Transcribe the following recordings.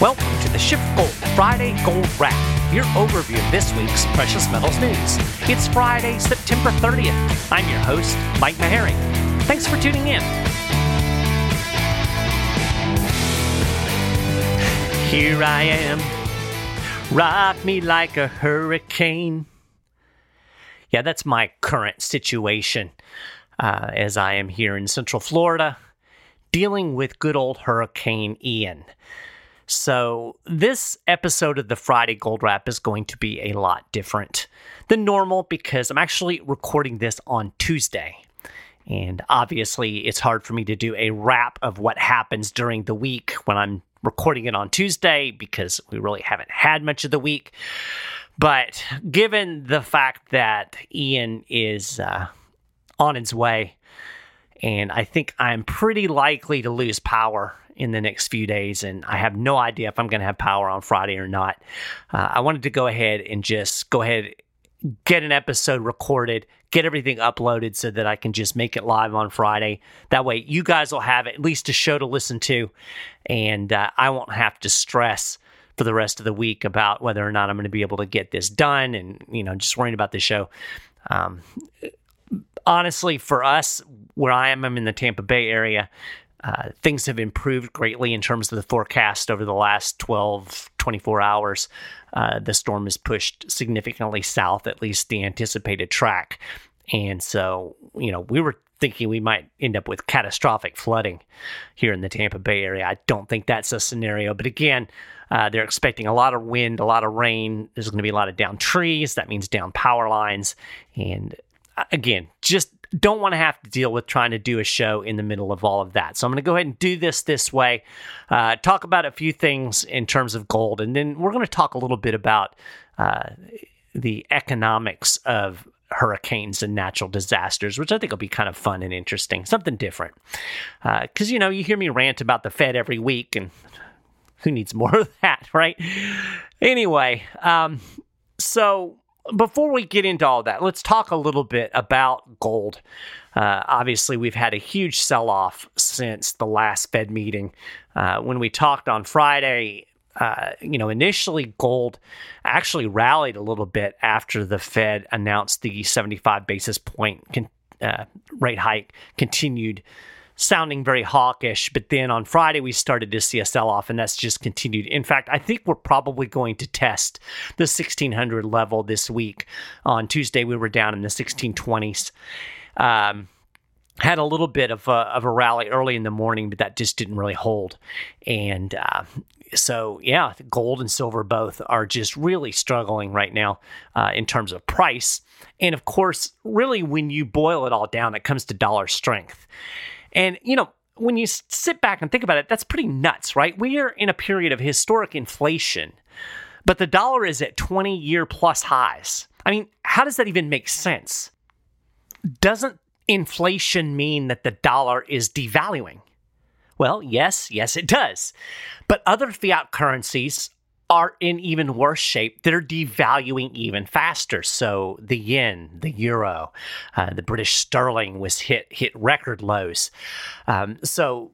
Welcome to the SchiffGold Friday Gold Wrap, your overview of this week's precious metals news. It's Friday, September 30th. I'm your host, Mike Maharrey. Thanks for tuning in. Here I am, rock me like a hurricane. Yeah, that's my current situation uh, as I am here in Central Florida dealing with good old Hurricane Ian. So, this episode of the Friday Gold Wrap is going to be a lot different than normal because I'm actually recording this on Tuesday. And obviously, it's hard for me to do a wrap of what happens during the week when I'm recording it on Tuesday because we really haven't had much of the week. But given the fact that Ian is uh, on his way, and I think I'm pretty likely to lose power in the next few days, and I have no idea if I'm going to have power on Friday or not. Uh, I wanted to go ahead and just go ahead get an episode recorded, get everything uploaded so that I can just make it live on Friday. That way, you guys will have at least a show to listen to, and uh, I won't have to stress for the rest of the week about whether or not I'm going to be able to get this done, and you know, just worrying about the show. Um, honestly, for us, where I am, I'm in the Tampa Bay area. Uh, things have improved greatly in terms of the forecast over the last 12, 24 hours. Uh, the storm has pushed significantly south, at least the anticipated track. And so, you know, we were thinking we might end up with catastrophic flooding here in the Tampa Bay area. I don't think that's a scenario. But again, uh, they're expecting a lot of wind, a lot of rain. There's going to be a lot of down trees. That means down power lines. And uh, again, just don't want to have to deal with trying to do a show in the middle of all of that. So I'm going to go ahead and do this this way, uh, talk about a few things in terms of gold, and then we're going to talk a little bit about uh, the economics of hurricanes and natural disasters, which I think will be kind of fun and interesting, something different. Because, uh, you know, you hear me rant about the Fed every week, and who needs more of that, right? Anyway, um, so before we get into all that, let's talk a little bit about gold. Uh, obviously, we've had a huge sell off since the last Fed meeting. Uh, when we talked on Friday, uh, you know, initially gold actually rallied a little bit after the Fed announced the 75 basis point con- uh, rate hike continued sounding very hawkish. But then on Friday, we started to see a sell off, and that's just continued. In fact, I think we're probably going to test the 1600 level this week. On Tuesday, we were down in the 1620s. Um, had a little bit of a, of a rally early in the morning, but that just didn't really hold. And uh, so, yeah, gold and silver both are just really struggling right now uh, in terms of price. And of course, really, when you boil it all down, it comes to dollar strength. And, you know, when you sit back and think about it, that's pretty nuts, right? We are in a period of historic inflation, but the dollar is at 20 year plus highs. I mean, how does that even make sense? Doesn't inflation mean that the dollar is devaluing? Well, yes, yes, it does. But other fiat currencies are in even worse shape. They're devaluing even faster. So the yen, the euro, uh, the British sterling was hit hit record lows. Um, so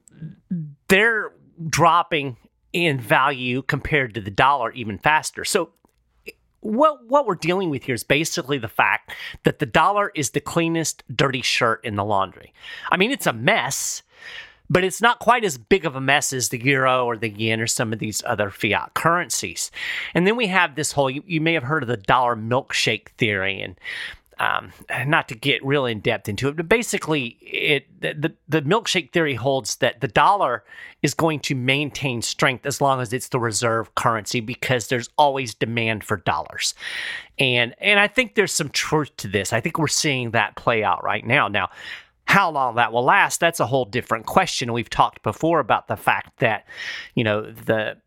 they're dropping in value compared to the dollar even faster. So what what we're dealing with here is basically the fact that the dollar is the cleanest dirty shirt in the laundry. I mean, it's a mess but it's not quite as big of a mess as the euro or the yen or some of these other fiat currencies. And then we have this whole, you, you may have heard of the dollar milkshake theory. And um, not to get real in depth into it, but basically, it the, the milkshake theory holds that the dollar is going to maintain strength as long as it's the reserve currency because there's always demand for dollars, and and I think there's some truth to this. I think we're seeing that play out right now. Now, how long that will last, that's a whole different question. We've talked before about the fact that, you know, the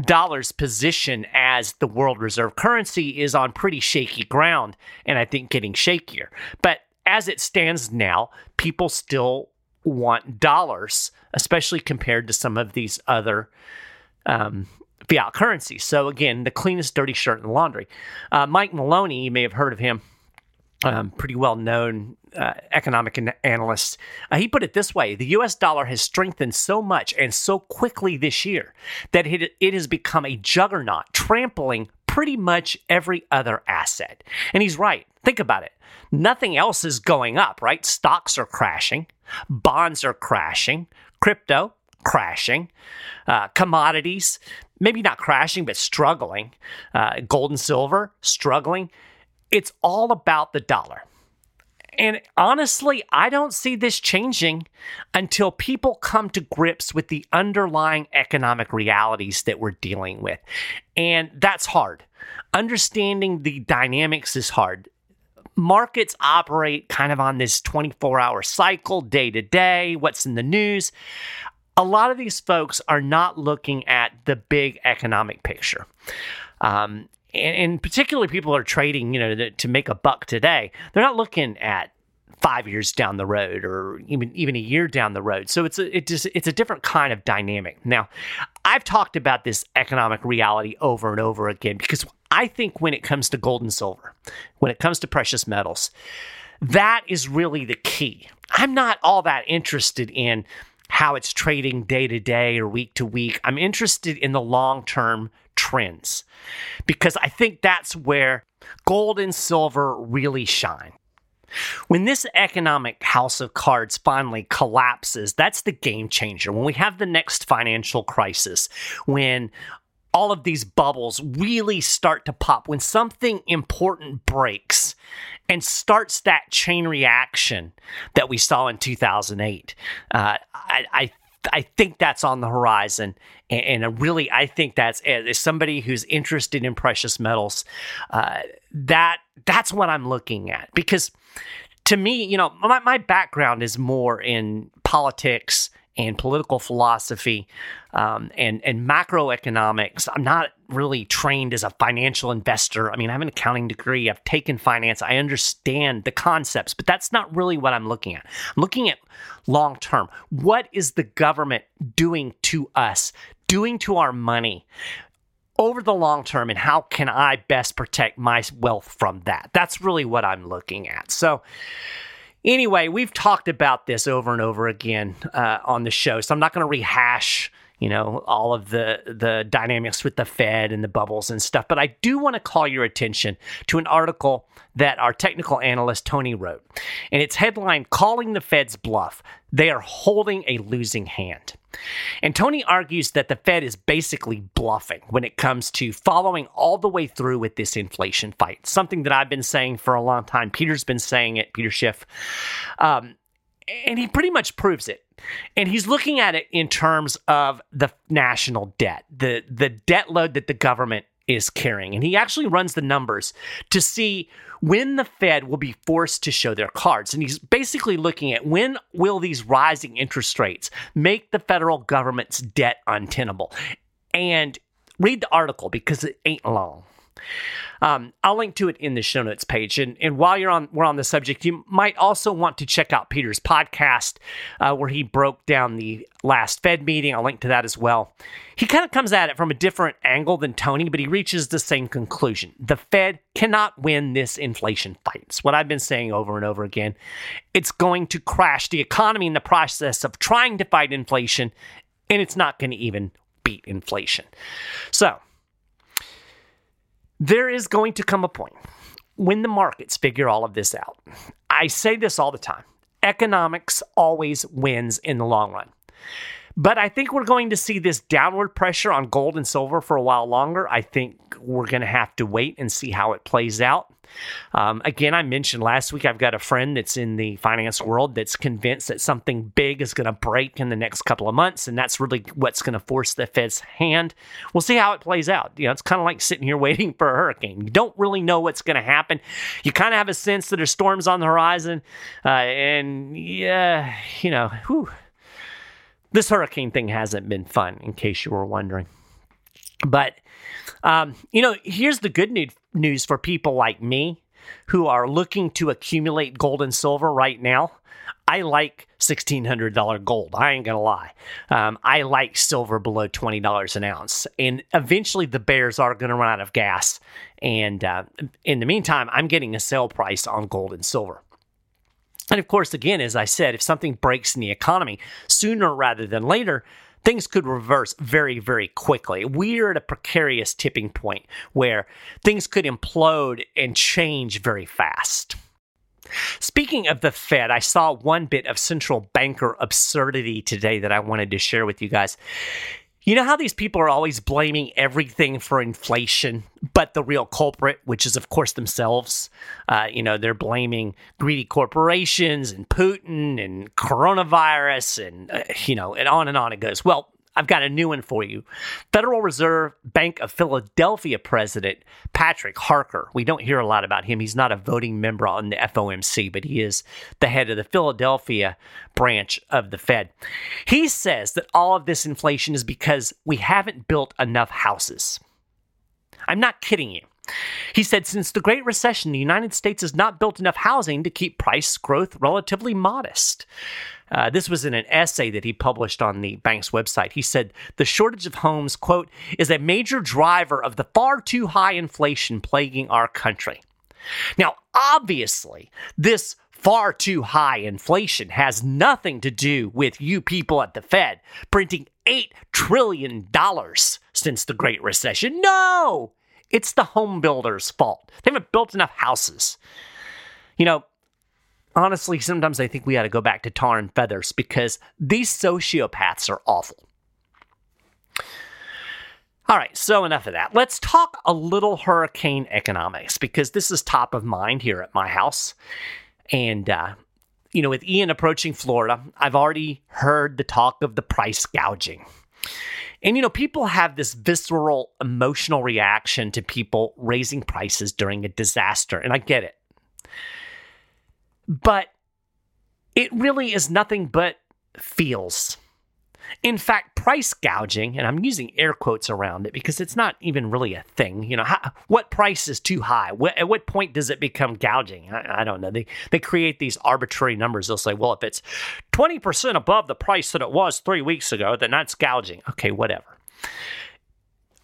dollar's position as the world reserve currency is on pretty shaky ground, and I think getting shakier. But as it stands now, people still want dollars, especially compared to some of these other um, fiat currencies. So, again, the cleanest dirty shirt in the laundry. Uh, Mike Maloney, you may have heard of him um, pretty well known uh, economic an- analyst. Uh, he put it this way the US dollar has strengthened so much and so quickly this year that it, it has become a juggernaut, trampling pretty much every other asset. And he's right. Think about it. Nothing else is going up, right? Stocks are crashing, bonds are crashing, crypto crashing, uh, commodities, maybe not crashing, but struggling, uh, gold and silver struggling. It's all about the dollar. And honestly, I don't see this changing until people come to grips with the underlying economic realities that we're dealing with. And that's hard. Understanding the dynamics is hard. Markets operate kind of on this 24 hour cycle, day to day, what's in the news. A lot of these folks are not looking at the big economic picture. Um, and, and particularly people are trading, you know, to, to make a buck today. They're not looking at five years down the road or even even a year down the road. So it's a it just it's a different kind of dynamic. Now, I've talked about this economic reality over and over again because I think when it comes to gold and silver, when it comes to precious metals, that is really the key. I'm not all that interested in how it's trading day to day or week to week. I'm interested in the long term trends because I think that's where gold and silver really shine. When this economic house of cards finally collapses, that's the game changer. When we have the next financial crisis, when all of these bubbles really start to pop, when something important breaks and starts that chain reaction that we saw in 2008, uh, I, I I think that's on the horizon, and, and really, I think that's as somebody who's interested in precious metals, uh, that that's what I'm looking at. Because to me, you know, my, my background is more in politics and political philosophy um, and and macroeconomics. I'm not really trained as a financial investor. I mean, I have an accounting degree. I've taken finance. I understand the concepts, but that's not really what I'm looking at. I'm looking at long term. What is the government doing to us? Doing to our money? over the long term and how can I best protect my wealth from that? That's really what I'm looking at. So, Anyway, we've talked about this over and over again uh, on the show, so I'm not going to rehash you know all of the the dynamics with the Fed and the bubbles and stuff. But I do want to call your attention to an article that our technical analyst Tony wrote, and it's headlined "Calling the Fed's Bluff: They are holding a losing hand." And Tony argues that the Fed is basically bluffing when it comes to following all the way through with this inflation fight. Something that I've been saying for a long time. Peter's been saying it, Peter Schiff. Um, and he pretty much proves it. And he's looking at it in terms of the national debt, the the debt load that the government is carrying. And he actually runs the numbers to see when the Fed will be forced to show their cards. And he's basically looking at when will these rising interest rates make the federal government's debt untenable. And read the article because it ain't long. Um, I'll link to it in the show notes page. And, and while you're on, we're on the subject, you might also want to check out Peter's podcast uh, where he broke down the last Fed meeting. I'll link to that as well. He kind of comes at it from a different angle than Tony, but he reaches the same conclusion. The Fed cannot win this inflation fight. It's what I've been saying over and over again. It's going to crash the economy in the process of trying to fight inflation, and it's not going to even beat inflation. So, there is going to come a point when the markets figure all of this out. I say this all the time economics always wins in the long run. But I think we're going to see this downward pressure on gold and silver for a while longer. I think we're going to have to wait and see how it plays out. Um, again, I mentioned last week I've got a friend that's in the finance world that's convinced that something big is going to break in the next couple of months, and that's really what's going to force the Fed's hand. We'll see how it plays out. You know, it's kind of like sitting here waiting for a hurricane. You don't really know what's going to happen. You kind of have a sense that there's storms on the horizon, uh, and yeah, you know, whew, this hurricane thing hasn't been fun. In case you were wondering, but um, you know, here's the good news for people like me who are looking to accumulate gold and silver right now, I like $1,600 gold. I ain't going to lie. Um, I like silver below $20 an ounce. And eventually the bears are going to run out of gas. And uh, in the meantime, I'm getting a sale price on gold and silver. And of course, again, as I said, if something breaks in the economy sooner rather than later, things could reverse very, very quickly. We're at a precarious tipping point where things could implode and change very fast. Speaking of the Fed, I saw one bit of central banker absurdity today that I wanted to share with you guys. You know how these people are always blaming everything for inflation, but the real culprit, which is, of course, themselves, uh, you know, they're blaming greedy corporations and Putin and coronavirus and, uh, you know, and on and on it goes. Well, I've got a new one for you. Federal Reserve Bank of Philadelphia President Patrick Harker. We don't hear a lot about him. He's not a voting member on the FOMC, but he is the head of the Philadelphia branch of the Fed. He says that all of this inflation is because we haven't built enough houses. I'm not kidding you. He said, since the Great Recession, the United States has not built enough housing to keep price growth relatively modest. Uh, this was in an essay that he published on the bank's website. He said the shortage of homes, quote, is a major driver of the far too high inflation plaguing our country. Now, obviously, this far too high inflation has nothing to do with you people at the Fed printing $8 trillion since the Great Recession. No! It's the home builders' fault. They haven't built enough houses. You know, honestly, sometimes I think we got to go back to tar and feathers because these sociopaths are awful. All right, so enough of that. Let's talk a little hurricane economics because this is top of mind here at my house. And, uh, you know, with Ian approaching Florida, I've already heard the talk of the price gouging. And, you know, people have this visceral emotional reaction to people raising prices during a disaster, and I get it. But it really is nothing but feels. In fact, price gouging, and I'm using air quotes around it because it's not even really a thing. You know, how, what price is too high? What, at what point does it become gouging? I, I, don't know. They they create these arbitrary numbers. They'll say, well, if it's 20% above the price that it was three weeks ago, then that's gouging. Okay, whatever.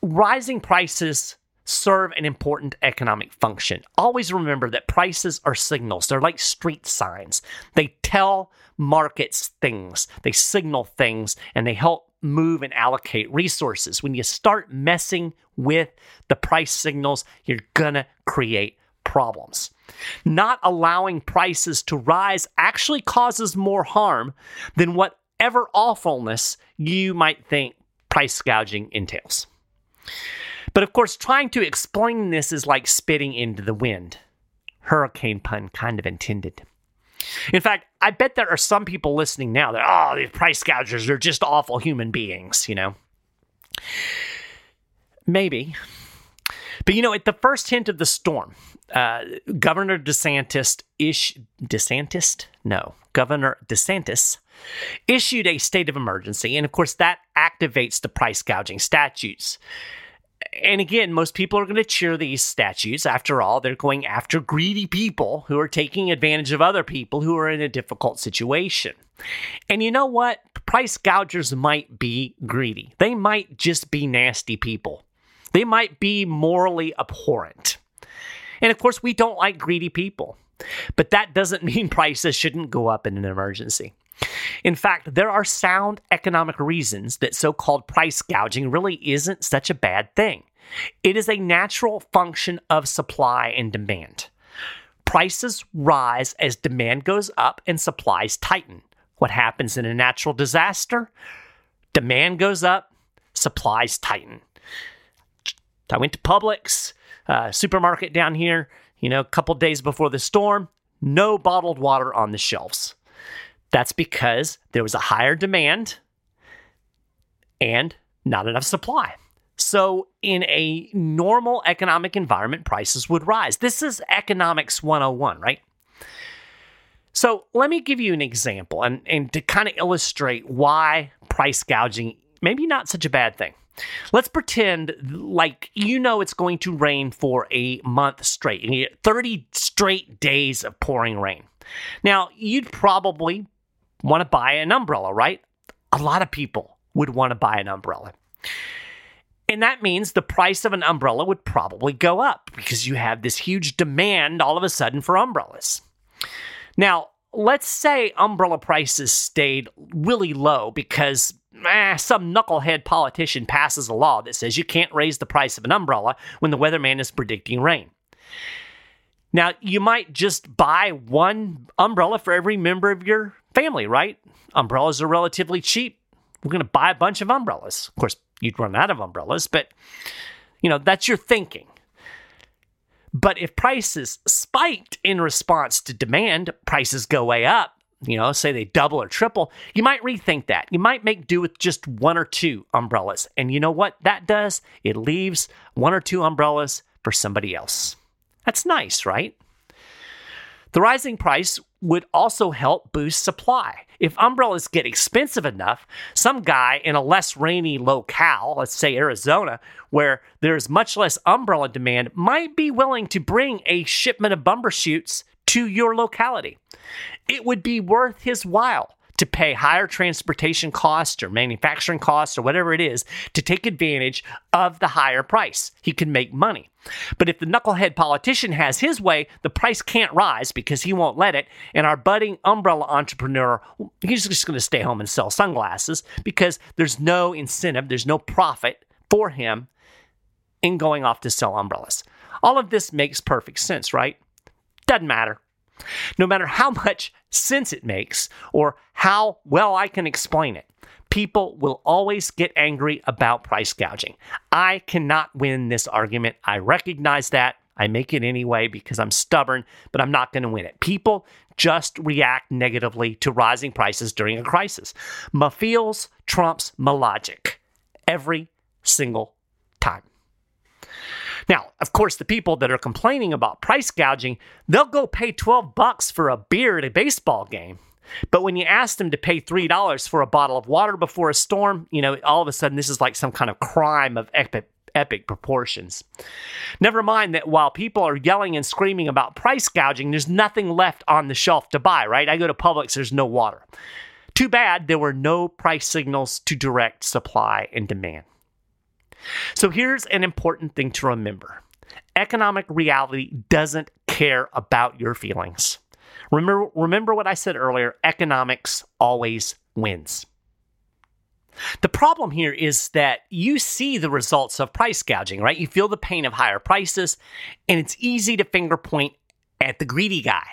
Rising prices serve an important economic function. Always remember that prices are signals. They're like street signs. They tell markets things, they signal things, and they help move and allocate resources. When you start messing with the price signals, you're to create problems. Not allowing prices to rise actually causes more harm than whatever awfulness you might think price gouging entails. But of course, trying to explain this is like spitting into the wind. Hurricane pun kind of intended. In fact, I bet there are some people listening now that, oh, these price gougers are just awful human beings, you know? Maybe. But you know, at the first hint of the storm, uh, Governor DeSantis ish DeSantis? No, Governor DeSantis issued a state of emergency, and of course that activates the price gouging statutes and again, most people are going to cheer these statues. After all, they're going after greedy people who are taking advantage of other people who are in a difficult situation. And you know what? Price gougers might be greedy. They might just be nasty people. They might be morally abhorrent. And of course, we don't like greedy people. But that doesn't mean prices shouldn't go up in an emergency. In fact, there are sound economic reasons that so called price gouging really isn't such a bad thing. It is a natural function of supply and demand. Prices rise as demand goes up and supplies tighten. What happens in a natural disaster? Demand goes up, supplies tighten. I went to Publix, uh, supermarket down here, you know, a couple days before the storm, no bottled water on the shelves. That's because there was a higher demand and not enough supply. So, in a normal economic environment, prices would rise. This is economics 101, right? So, let me give you an example and, and to kind of illustrate why price gouging maybe not such a bad thing. Let's pretend like you know it's going to rain for a month straight. You get 30 straight days of pouring rain. Now, you'd probably want to buy an umbrella, right? A lot of people would want to buy an umbrella. And that means the price of an umbrella would probably go up because you have this huge demand all of a sudden for umbrellas. Now, let's say umbrella prices stayed really low because eh, some knucklehead politician passes a law that says you can't raise the price of an umbrella when the weatherman is predicting rain. Now, you might just buy one umbrella for every member of your family, right? Umbrellas are relatively cheap. We're going to buy a bunch of umbrellas. Of course, you'd run out of umbrellas, but you know, that's your thinking. But if prices spiked in response to demand, prices go way up, you know, say they double or triple, you might rethink that. You might make do with just one or two umbrellas. And you know what that does? It leaves one or two umbrellas for somebody else. That's nice, right? The rising price would also help boost supply. If umbrellas get expensive enough, some guy in a less rainy locale, let's say Arizona, where there's much less umbrella demand, might be willing to bring a shipment of bumbershoot to your locality. It would be worth his while to pay higher transportation costs or manufacturing costs or whatever it is to take advantage of the higher price. He can make money. But if the knucklehead politician has his way, the price can't rise because he won't let it. And our budding umbrella entrepreneur, he's just going to stay home and sell sunglasses because there's no incentive, there's no profit for him in going off to sell umbrellas. All of this makes perfect sense, right? Doesn't matter. No matter how much sense it makes or how well I can explain it, people will always get angry about price gouging. I cannot win this argument. I recognize that. I make it anyway because I'm stubborn, but I'm not going to win it. People just react negatively to rising prices during a crisis. My feels trumps my logic every single. Now, of course, the people that are complaining about price gouging, they'll go pay 12 bucks for a beer at a baseball game. But when you ask them to pay $3 for a bottle of water before a storm, you know, all of a sudden this is like some kind of crime of epic epic proportions. Never mind that while people are yelling and screaming about price gouging, there's nothing left on the shelf to buy, right? I go to Publix, there's no water. Too bad there were no price signals to direct supply and demand. So here's an important thing to remember economic reality doesn't care about your feelings. Remember, remember what I said earlier economics always wins. The problem here is that you see the results of price gouging, right? You feel the pain of higher prices, and it's easy to finger point at the greedy guy.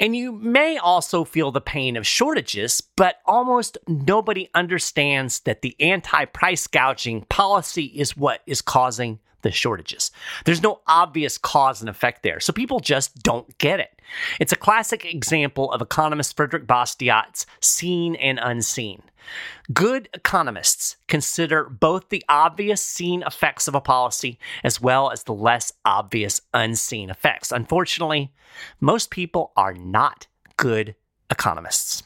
And you may also feel the pain of shortages, but almost nobody understands that the anti price gouging policy is what is causing the shortages. There's no obvious cause and effect there, so people just don't get it. It's a classic example of economist Frederick Bastiat's seen and unseen. Good economists consider both the obvious seen effects of a policy as well as the less obvious unseen effects. Unfortunately, most people are not good economists.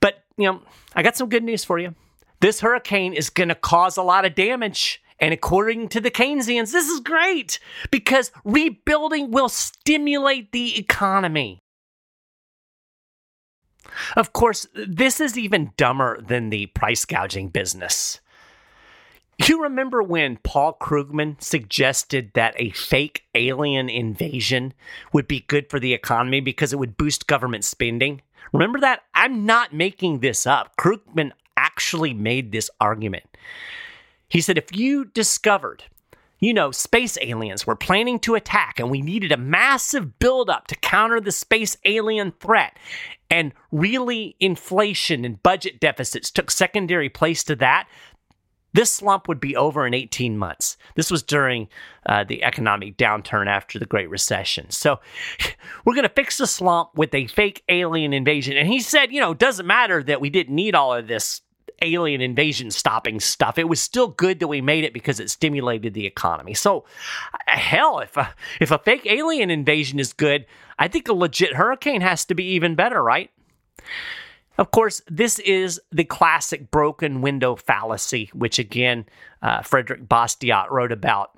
But, you know, I got some good news for you. This hurricane is going to cause a lot of damage and according to the Keynesians, this is great because rebuilding will stimulate the economy. Of course, this is even dumber than the price gouging business. You remember when Paul Krugman suggested that a fake alien invasion would be good for the economy because it would boost government spending? Remember that? I'm not making this up. Krugman actually made this argument. He said, if you discovered, you know, space aliens were planning to attack and we needed a massive buildup to counter the space alien threat, and really inflation and budget deficits took secondary place to that, this slump would be over in 18 months. This was during uh, the economic downturn after the Great Recession. So we're going to fix the slump with a fake alien invasion. And he said, you know, it doesn't matter that we didn't need all of this alien invasion stopping stuff. It was still good that we made it because it stimulated the economy. So, hell, if a, if a fake alien invasion is good, I think a legit hurricane has to be even better, right? Of course, this is the classic broken window fallacy, which again, uh, Frederick Bastiat wrote about.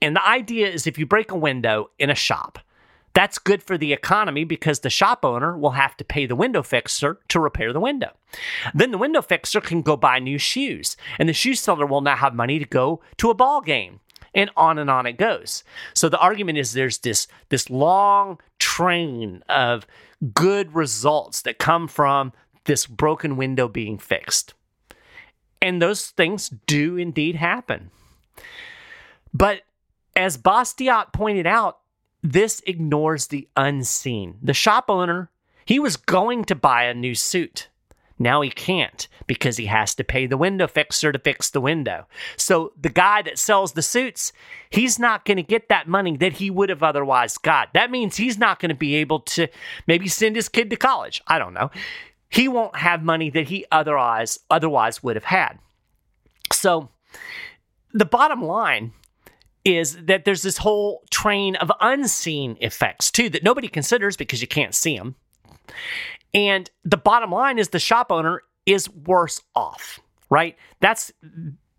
And the idea is if you break a window in a shop, that's good for the economy because the shop owner will have to pay the window fixer to repair the window. Then the window fixer can go buy new shoes, and the shoe seller will now have money to go to a ball game. And on and on it goes. So the argument is there's this this long train of good results that come from this broken window being fixed. And those things do indeed happen. But as Bastiat pointed out, this ignores the unseen. The shop owner, he was going to buy a new suit. Now he can't because he has to pay the window fixer to fix the window. So the guy that sells the suits, he's not going to get that money that he would have otherwise got. That means he's not going to be able to maybe send his kid to college. I don't know. He won't have money that he otherwise otherwise would have had. So the bottom line is that there's this whole train of unseen effects too that nobody considers because you can't see them. And the bottom line is the shop owner is worse off, right? That's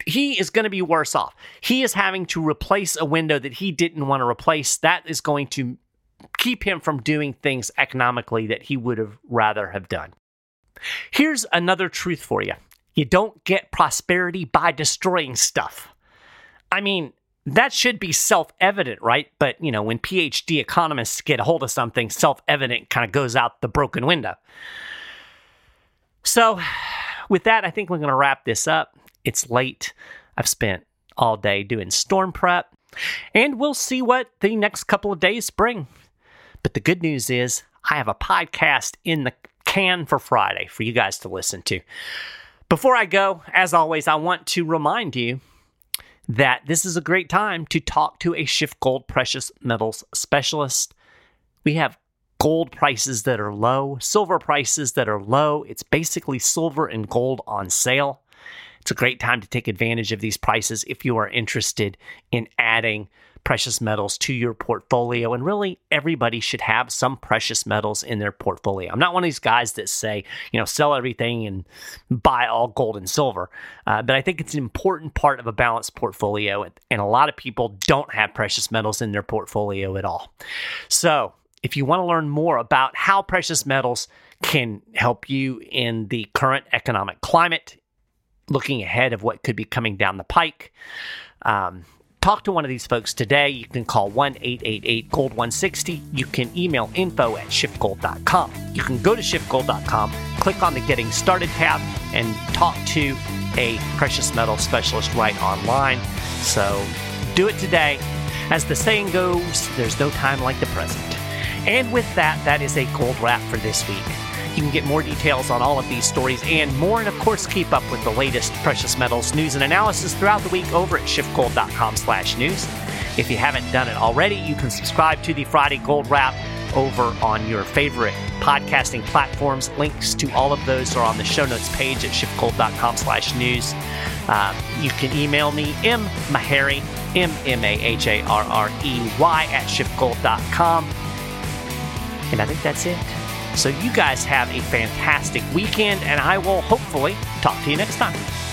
he is going to be worse off. He is having to replace a window that he didn't want to replace. That is going to keep him from doing things economically that he would have rather have done. Here's another truth for you. You don't get prosperity by destroying stuff. I mean, that should be self evident, right? But, you know, when PhD economists get a hold of something, self evident kind of goes out the broken window. So, with that, I think we're going to wrap this up. It's late. I've spent all day doing storm prep, and we'll see what the next couple of days bring. But the good news is, I have a podcast in the can for Friday for you guys to listen to. Before I go, as always, I want to remind you that this is a great time to talk to a SchiffGold precious metals specialist. We have gold prices that are low, silver prices that are low. It's basically silver and gold on sale. It's a great time to take advantage of these prices if you are interested in adding precious metals to your portfolio. And really, everybody should have some precious metals in their portfolio. I'm not one of these guys that say, you know, sell everything and buy all gold and silver. Uh, but I think it's an important part of a balanced portfolio. And, and a lot of people don't have precious metals in their portfolio at all. So, if you want to learn more about how precious metals can help you in the current economic climate, looking ahead of what could be coming down the pike, um, talk to one of these folks today, you can call 1 888 Gold 160. You can email info at schiffgold.com. You can go to schiffgold.com, click on the Getting Started tab, and talk to a precious metal specialist right online. So do it today. As the saying goes, there's no time like the present. And with that, that is a gold wrap for this week. You can get more details on all of these stories and more, and of course, keep up with the latest precious metals news and analysis throughout the week over at schiffgold.com/news. If you haven't done it already, you can subscribe to the Friday Gold Wrap over on your favorite podcasting platforms. Links to all of those are on the show notes page at schiffgold.com/news. Um, you can email me mmaharrey, m m a h a r r e y at schiffgold.com. And I think that's it. So you guys have a fantastic weekend, and I will hopefully talk to you next time.